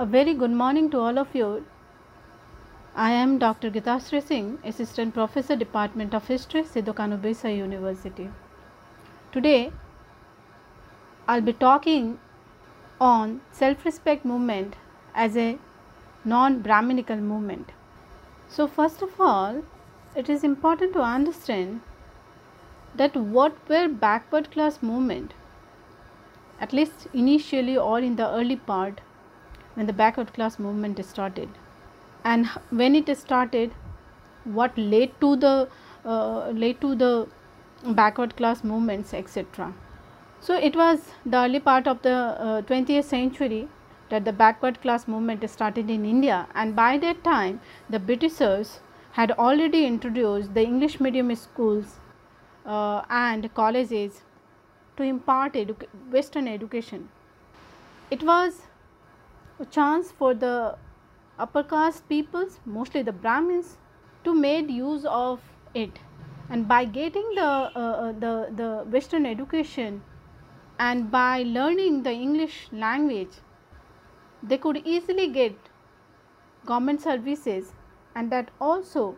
A very good morning to all of you. I am Dr. Gitashree Singh, Assistant Professor, Department of History, Sidho-Kanho-Birsha University. Today, I'll be talking on self-respect movement as a non-Brahminical movement. So, first of all, it is important to understand that what were backward class movement at least initially or in the early part when the backward class movement started. And when it started what led to the uh, led to the backward class movements etc so it was the early part of the uh, 20th century that the backward class movement started in india. And by that time the britishers had already introduced the english medium schools uh, and colleges to impart edu- western education. It was chance for the upper caste peoples mostly the brahmins to make use of it. And by getting the uh, uh, the the western education and by learning the english language they could easily get government services. And that also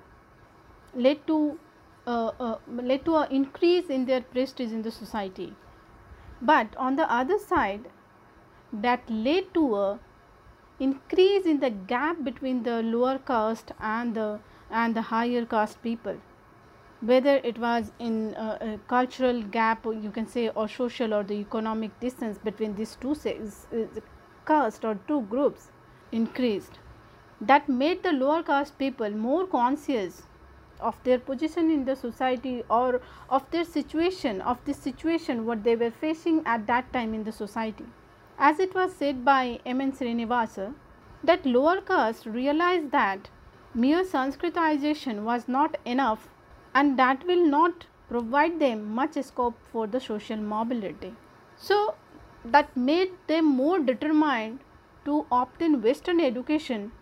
led to uh, uh, led to an increase in their prestige in the society. But on the other side that led to a increase in the gap between the lower caste and the and the higher caste people. Whether it was in uh, a cultural gap you can say or social or the economic distance between these two caste or two groups increased. That made the lower caste people more conscious of their position in the society or of their situation of this situation what they were facing at that time in the society as it was said by M. N. Srinivasa that lower caste realized that mere Sanskritization was not enough and that will not provide them much scope for the social mobility. So, that made them more determined to obtain western education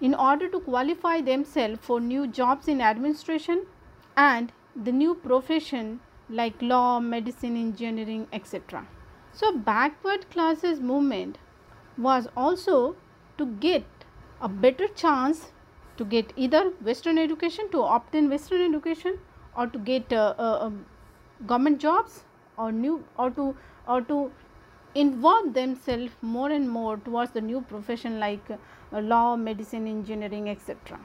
in order to qualify themselves for new jobs in administration and the new profession like law, medicine, engineering etc. So, backward classes movement was also to get a better chance to get either western education to obtain western education or to get uh, uh, government jobs or new or to or to involve themselves more and more towards the new profession like uh, law medicine engineering etc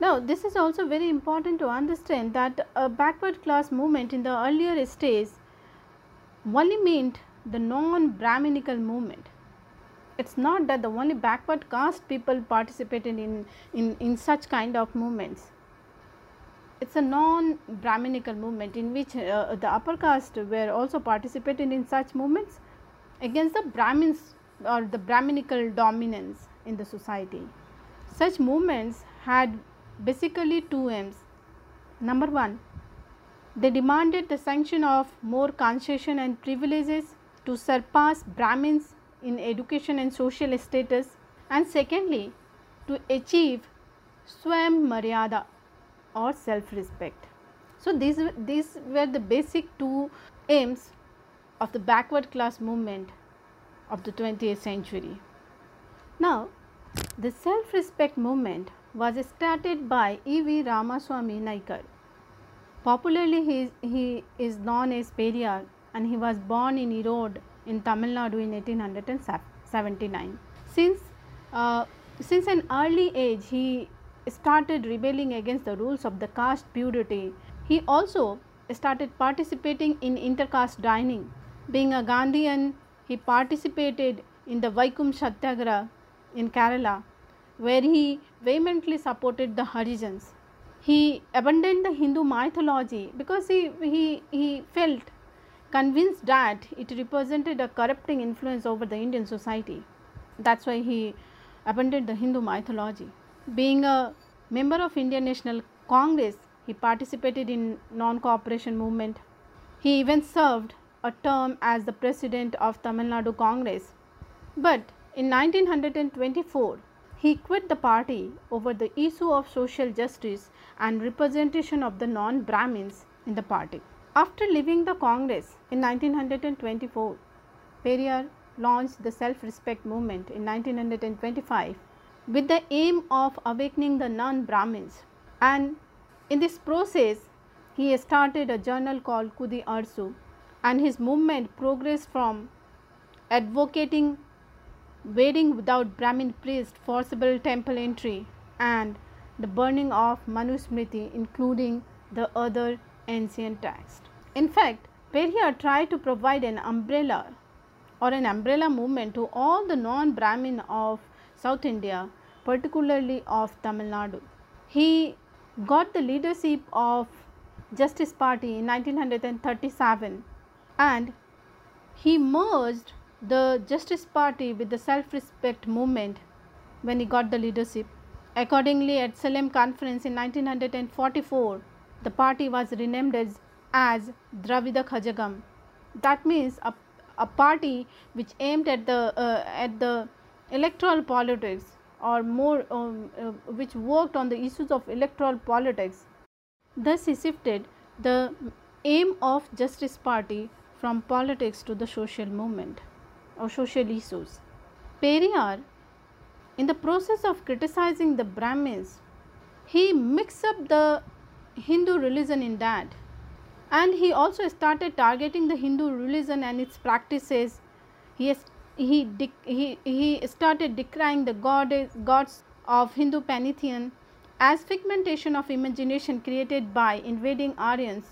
now this is also very important to understand that a backward class movement in the earlier stage only meant the non brahminical movement it's not that the only backward caste people participated in, in, in such kind of movements. It's a non Brahminical movement in which uh, the upper caste were also participating in such movements against the Brahmins or the Brahminical dominance in the society. Such movements had basically two aims. Number one, they demanded the sanction of more concession and privileges to surpass Brahmins in education and social status and secondly to achieve swam maryada or self respect. So, these, these were the basic two aims of the backward class movement of the 20th century. Now, the self respect movement was started by E. V. Ramaswamy Naikar. Popularly, he, he is known as Periyar and he was born in Erode in Tamil Nadu in 1879. Since, uh, since an early age, he started rebelling against the rules of the caste purity. He also started participating in intercaste dining. Being a Gandhian, he participated in the Vaikom Satyagraha in Kerala, where he vehemently supported the Harijans. He abandoned the Hindu mythology because he, he, he felt convinced that it represented a corrupting influence over the Indian society. That is why he abandoned the Hindu mythology. Being a member of Indian National Congress, he participated in non-cooperation movement. He even served a term as the president of Tamil Nadu Congress. But in 1924, he quit the party over the issue of social justice and representation of the non-Brahmins in the party. After leaving the Congress in 1924, Periyar launched the self respect movement in 1925 with the aim of awakening the non Brahmins. And in this process, he started a journal called Kudi Arasu, and his movement progressed from advocating wedding without Brahmin priest, forcible temple entry, and the burning of Manusmriti, including the other ancient text. In fact, Periyar tried to provide an umbrella or an umbrella movement to all the non Brahmin of South India, particularly of Tamil Nadu. He got the leadership of Justice Party in 1937 and he merged the Justice Party with the self respect movement when he got the leadership. Accordingly, at Salem Conference in 1944, the party was renamed as, as Dravida Kazhagam. That means a, a party which aimed at the uh, at the electoral politics or more um, uh, which worked on the issues of electoral politics. Thus, he shifted the aim of Justice Party from politics to the social movement or social issues. Periyar, in the process of criticizing the Brahmins, he mixed up the Hindu religion in that and he also started targeting the Hindu religion and its practices. He, has, he, he, he started decrying the goddess, gods of Hindu pantheon as figmentation of imagination created by invading Aryans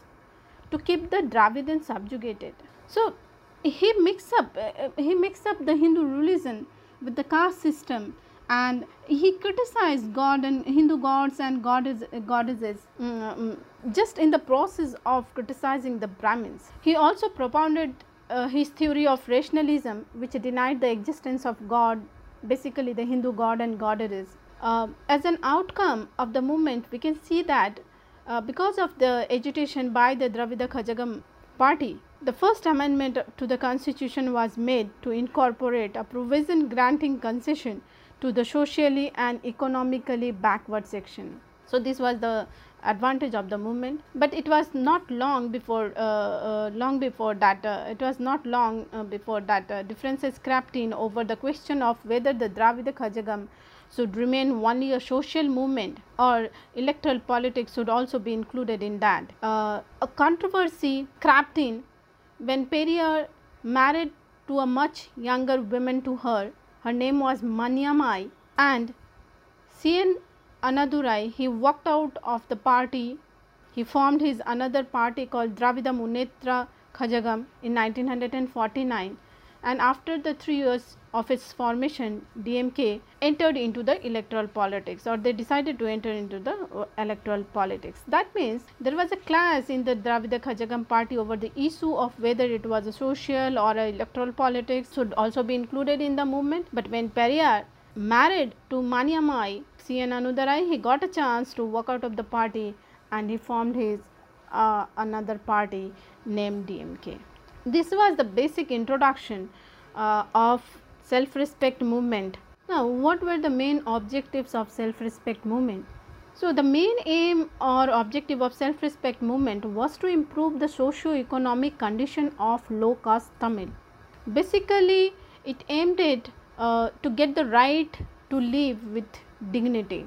to keep the Dravidians subjugated. So, he mixed up uh, he mixed up the Hindu religion with the caste system and he criticized God and Hindu gods and goddess, goddesses um, just in the process of criticizing the Brahmins. He also propounded uh, his theory of rationalism which denied the existence of God basically the Hindu god and goddesses. Uh, as an outcome of the movement we can see that uh, because of the agitation by the Dravida Kazhagam party the first amendment to the constitution was made to incorporate a provision granting concession to the socially and economically backward section. So, this was the advantage of the movement, but it was not long before uh, uh, long before that uh, it was not long uh, before that uh, differences crept in over the question of whether the Dravida Kazhagam should remain only a social movement or electoral politics should also be included in that. Uh, a controversy crept in when Periyar married to a much younger woman to her, her name was Maniammai and C.N. Annadurai, he walked out of the party. He formed his another party called Dravida Munnetra Kazhagam in 1949 and after the three years of its formation DMK entered into the electoral politics or they decided to enter into the uh, electoral politics. That means there was a clash in the Dravida Kazhagam party over the issue of whether it was a social or a electoral politics should also be included in the movement. But when Periyar married to Maniammai, C.N. Annadurai, he got a chance to walk out of the party and he formed his uh, another party named DMK. This was the basic introduction uh, of self-respect movement. Now, what were the main objectives of self-respect movement? So, the main aim or objective of self-respect movement was to improve the socio-economic condition of low caste Tamil. Basically, it aimed at uh, to get the right to live with dignity.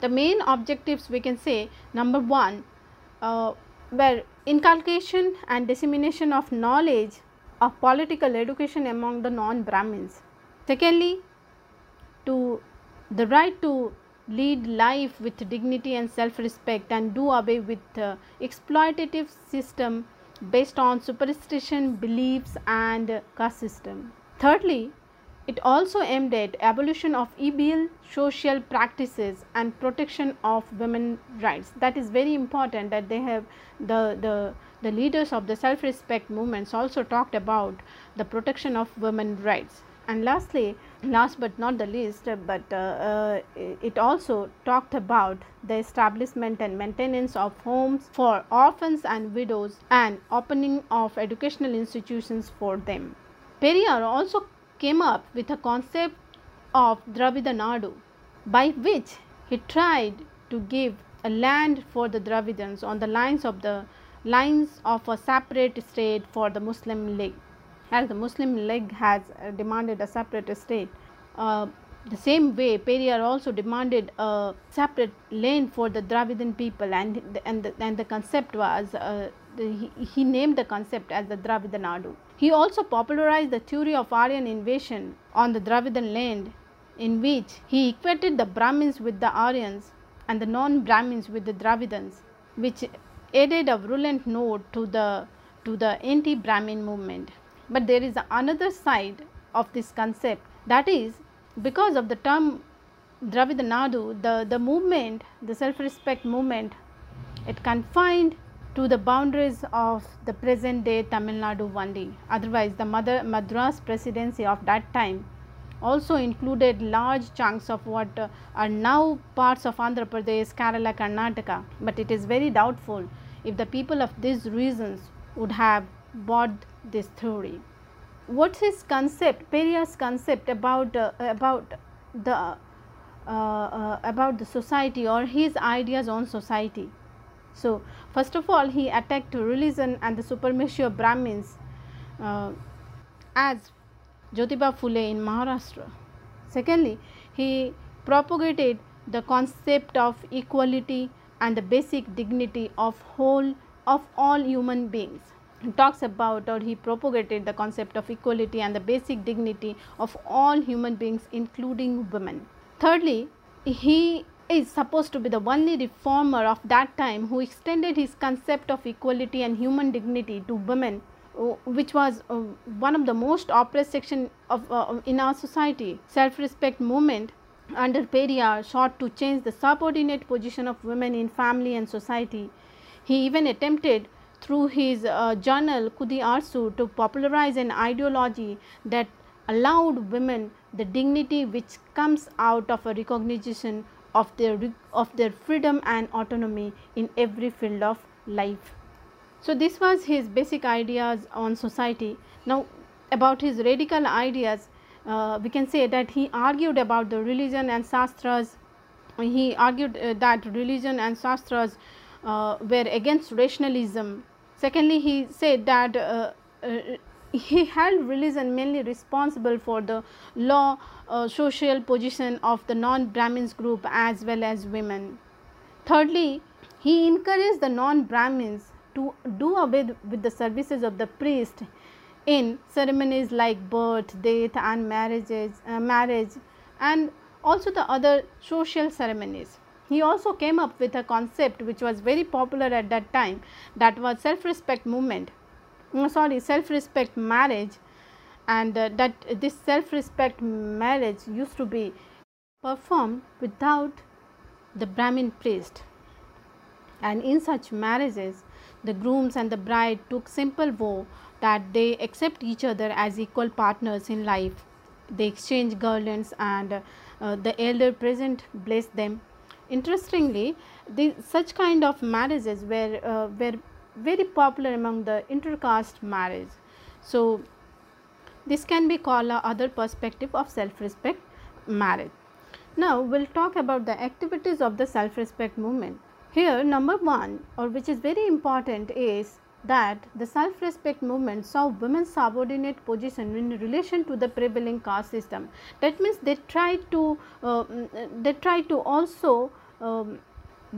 The main objectives we can say number one uh, were inculcation and dissemination of knowledge of political education among the non-Brahmins. Secondly, to the right to lead life with dignity and self-respect and do away with uh, exploitative system based on superstition, beliefs and caste system. Thirdly, it also aimed at abolition of evil social practices and protection of women rights. That is very important that they have the, the, the leaders of the self-respect movements also talked about the protection of women rights. And lastly, last but not the least, but uh, uh, it also talked about the establishment and maintenance of homes for orphans and widows and opening of educational institutions for them. Periyar also came up with a concept of Dravida Nadu by which he tried to give a land for the Dravidans on the lines of the lines of a separate state for the Muslim League. as the Muslim League has demanded a separate state. Uh, the same way Periyar also demanded a separate land for the Dravidian people and the, and the, and the concept was uh, the, he, he, named the concept as the Dravida Nadu. He also popularized the theory of Aryan invasion on the Dravidian land in which he equated the Brahmins with the Aryans and the non-Brahmins with the Dravidans which added a virulent note to the to the anti-Brahmin movement. But there is another side of this concept that is because of the term Dravida Nadu, the, the movement, the self-respect movement, it confined to the boundaries of the present day Tamil Nadu only. Otherwise, the Madras presidency of that time also included large chunks of what are now parts of Andhra Pradesh, Kerala, Karnataka. But it is very doubtful if the people of these regions would have bought this theory what's his concept Periyar's concept about uh, about the uh, uh, about the society or his ideas on society so first of all he attacked religion and the supremacy of brahmins uh, as jyotiba phule in maharashtra secondly he propagated the concept of equality and the basic dignity of whole of all human beings He talks about or he propagated the concept of equality and the basic dignity of all human beings including women. Thirdly, he is supposed to be the only reformer of that time who extended his concept of equality and human dignity to women uh, which was uh, one of the most oppressed section of uh, in our society. Self respect movement under Periyar sought to change the subordinate position of women in family and society. He even attempted through his uh, journal Kudi Arasu to popularize an ideology that allowed women the dignity which comes out of a recognition of their of their freedom and autonomy in every field of life. So this was his basic ideas on society. Now about his radical ideas uh, we can say that he argued about the religion and shastras he argued uh, that religion and shastras uh, were against rationalism. Secondly, he said that uh, uh, he held religion mainly responsible for the law uh, social position of the non-Brahmins group as well as women. Thirdly, he encouraged the non-Brahmins to do away with the services of the priest in ceremonies like birth, death and marriages, uh, marriage and also the other social ceremonies. He also came up with a concept which was very popular at that time that was self respect movement uh, sorry self respect marriage and uh, that this self respect marriage used to be performed without the Brahmin priest. And in such marriages the grooms and the bride took simple vow that they accept each other as equal partners in life. They exchange garlands and uh, the elder present blessed them. Interestingly, the, such kind of marriages were, uh, were very popular among the intercaste marriage. So, this can be called a other perspective of self-respect marriage. Now, we will talk about the activities of the self-respect movement. Here number 1 or which is very important is that the self-respect movement saw women's subordinate position in relation to the prevailing caste system. That means they try to uh, they try to also um,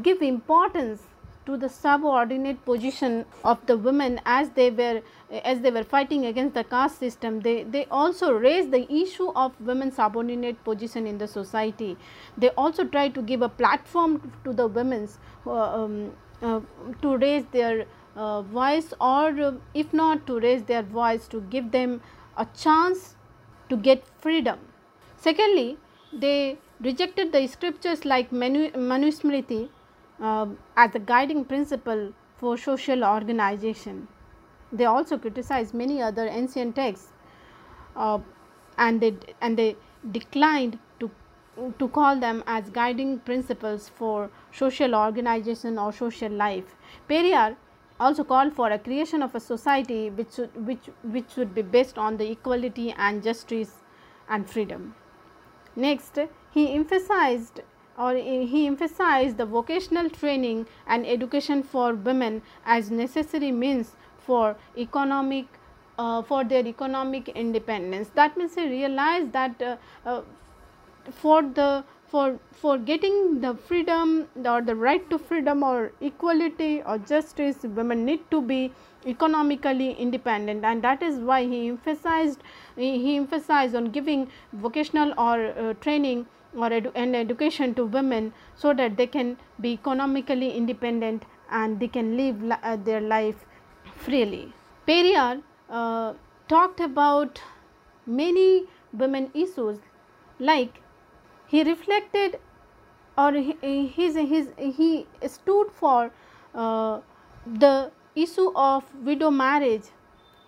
give importance to the subordinate position of the women as they were as they were fighting against the caste system they they also raised the issue of women's subordinate position in the society they also try to give a platform to the women's uh, um, uh, to raise their uh, voice or if not to raise their voice to give them a chance to get freedom. Secondly, they rejected the scriptures like Manu, Manusmriti uh, as a guiding principle for social organization. They also criticized many other ancient texts uh, and they and they declined to to call them as guiding principles for social organization or social life. Periyar also called for a creation of a society which should, which, which should be based on the equality and justice and freedom. Next, he emphasized or he emphasized the vocational training and education for women as necessary means for economic uh, for their economic independence. That means he realized that uh, uh, for the for for getting the freedom or the right to freedom or equality or justice women need to be economically independent and that is why he emphasized he, he emphasized on giving vocational or uh, training or edu and education to women so that they can be economically independent and they can live li uh, their life freely. Periyar uh, talked about many women issues like he reflected or he, his, his, he stood for uh, the issue of widow marriage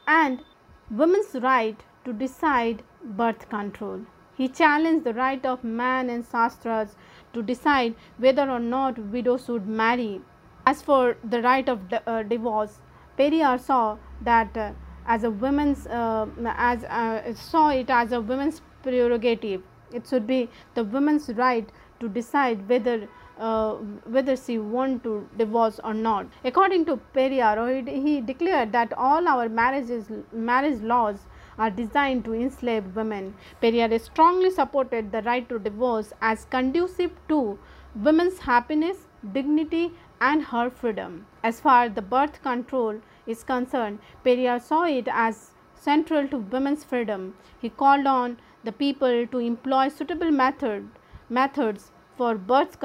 and women's right to decide birth control. He challenged the right of man and sastras to decide whether or not widows should marry. As for the right of uh, divorce, Periyar saw that uh, as a women's uh, as uh, saw it as a woman's prerogative it should be the woman's right to decide whether uh, whether she want to divorce or not. According to Periyar, he declared that all our marriages marriage laws are designed to enslave women. Periyar strongly supported the right to divorce as conducive to women's happiness, dignity and her freedom. As far as the birth control is concerned, Periyar saw it as central to women's freedom. He called on the people to employ suitable method methods for birth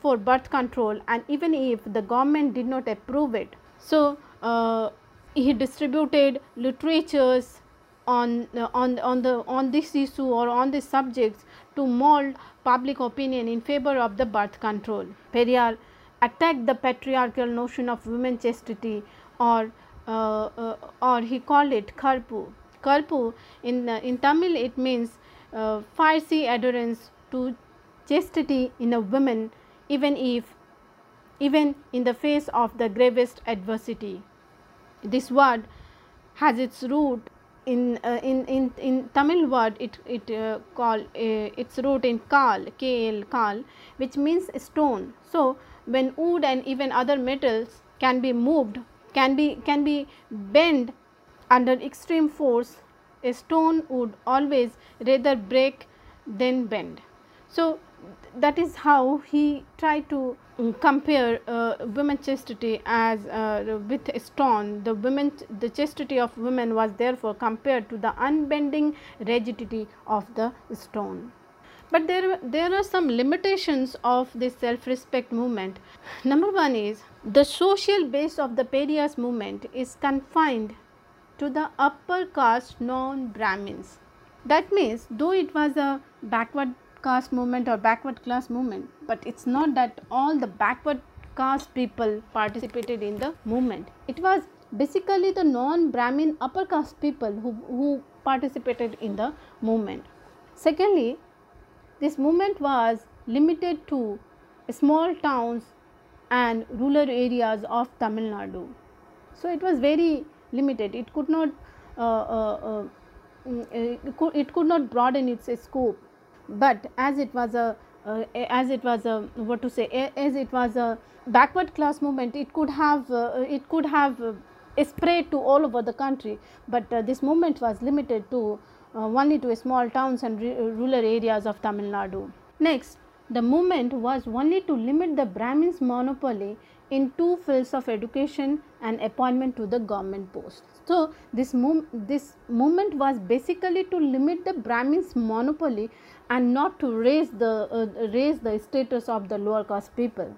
for birth control and even if the government did not approve it. So, uh, he distributed literatures on uh, on on the on this issue or on these subjects to mold public opinion in favor of the birth control. Periyar attacked the patriarchal notion of women chastity or uh, uh, or he called it karpu. Karpu in uh, in Tamil it means uh, fiery adherence to chastity in a woman even if even in the face of the gravest adversity. This word has its root in uh, in in in Tamil word it it uh, call uh, its root in kal kal kal which means stone. So when wood and even other metals can be moved can be can be bent under extreme force a stone would always rather break than bend. So, that is how he tried to um, compare uh, women chastity as uh, with stone. The women the chastity of women was therefore compared to the unbending rigidity of the stone. But there there are some limitations of this self respect movement. Number 1 is the social base of the Periyar's movement is confined to the upper caste non Brahmins. That means, though it was a backward caste movement or backward class movement, but it's not that all the backward caste people participated in the movement. It was basically the non Brahmin upper caste people who, who participated in the movement. Secondly, this movement was limited to small towns and rural areas of Tamil Nadu. So, it was very limited it could not uh, uh, uh mm, it, could, it could not broaden its scope but as it was a uh, as it was a what to say as it was a backward class movement it could have uh, it could have uh, spread to all over the country but this movement was limited to only to small towns and rural areas of Tamil Nadu. Next, the movement was only to limit the Brahmins monopoly in two fields of education and appointment to the government posts. So, this, move, this movement was basically to limit the Brahmins monopoly and not to raise the, uh, raise the status of the lower caste people.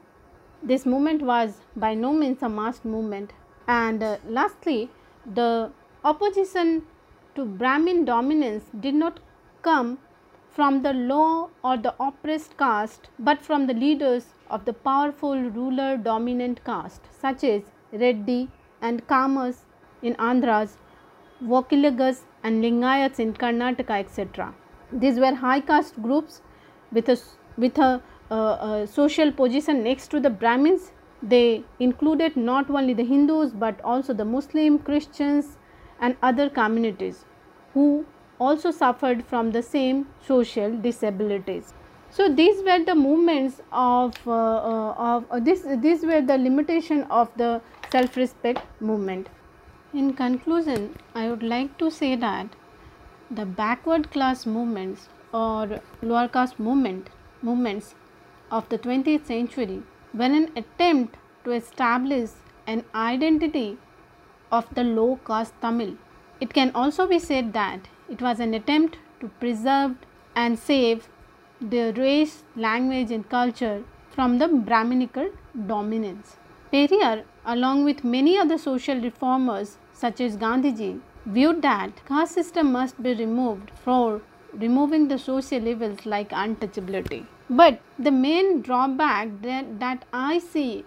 This movement was by no means a mass movement and uh, lastly the opposition to Brahmin dominance did not come from the low or the oppressed caste, but from the leaders of the powerful ruler dominant caste such as Reddy and Kammas in Andhras, Vokkaligas and Lingayats in Karnataka etc. These were high caste groups with a, with a, uh, a social position next to the Brahmins. They included not only the Hindus, but also the Muslim, Christians and other communities who also suffered from the same social disabilities. So, these were the movements of, uh, uh, of uh, this, these were the limitation of the self respect movement. In conclusion, I would like to say that the backward class movements or lower caste movement movements of the 20th century were an attempt to establish an identity of the low caste Tamil. It can also be said that it was an attempt to preserve and save the race, language and culture from the Brahminical dominance. Periyar along with many other social reformers such as Gandhiji viewed that caste system must be removed for removing the social evils like untouchability. But the main drawback that, that I see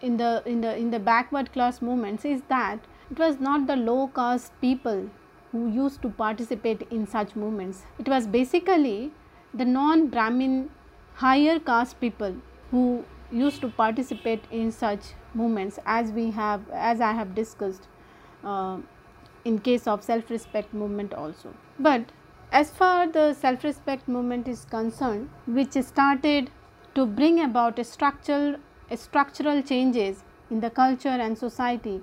in the in the in the backward class movements is that it was not the low caste people who used to participate in such movements. It was basically the non Brahmin higher caste people who used to participate in such movements as we have as I have discussed uh, in case of self respect movement also. But as far the self respect movement is concerned which started to bring about a structural a structural changes in the culture and society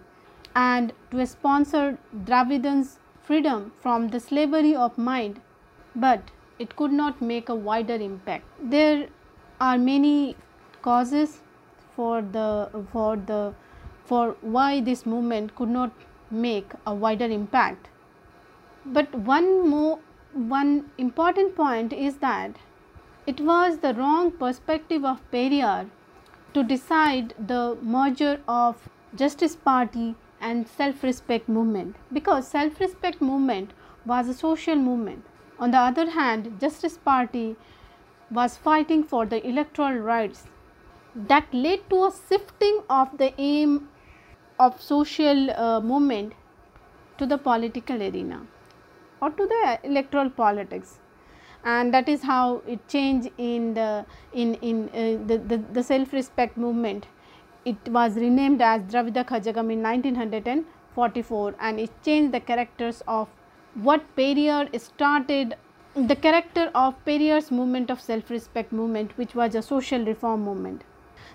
and to sponsor Dravidans freedom from the slavery of mind, but it could not make a wider impact. There are many causes for the for the for why this movement could not make a wider impact. But one more one important point is that it was the wrong perspective of Periyar to decide the merger of Justice Party and self respect movement because self respect movement was a social movement. On the other hand, Justice Party was fighting for the electoral rights that led to a shifting of the aim of social uh, movement to the political arena or to the electoral politics and that is how it changed in the in in uh, the, the, the self respect movement it was renamed as Dravida Kazhagam in 1944 and it changed the characters of what Periyar started the character of Periyar's movement of self respect movement which was a social reform movement.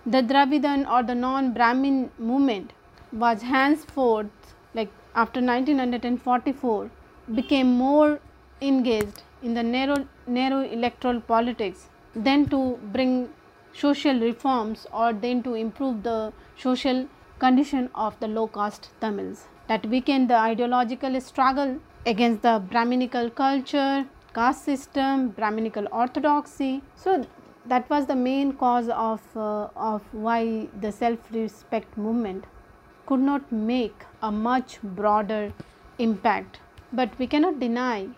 The Dravidan or the non Brahmin movement was henceforth like after 1944 became more engaged in the narrow narrow electoral politics than to bring social reforms or then to improve the social condition of the low caste Tamils that weakened the ideological struggle against the Brahminical culture, caste system, Brahminical orthodoxy. So, that was the main cause of, uh, of why the self respect movement could not make a much broader impact. But we cannot deny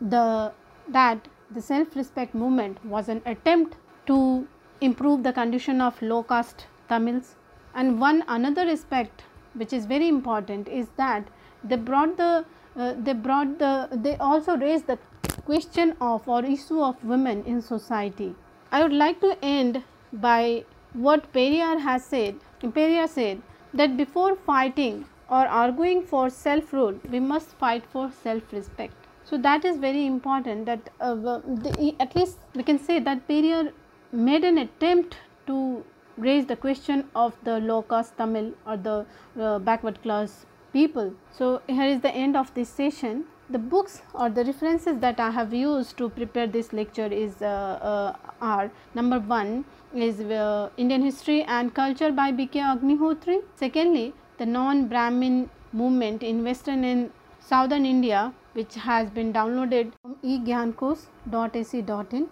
the that the self respect movement was an attempt to improve the condition of low caste Tamils. And one another aspect which is very important is that they brought the uh, they brought the they also raised the question of or issue of women in society. I would like to end by what Periyar has said. Periyar said that before fighting or arguing for self rule, we must fight for self respect. So, that is very important that uh, the, at least we can say that Periyar made an attempt to raise the question of the low caste Tamil or the uh, backward class people. So, here is the end of this session. The books or the references that I have used to prepare this lecture is uh, uh, are number 1 is uh, Indian history and culture by V.K. Agnihotri. Secondly, the non-Brahmin movement in western and southern India which has been downloaded from egyankosh.ac.in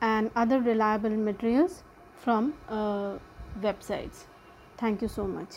and other reliable materials from uh, websites. Thank you so much.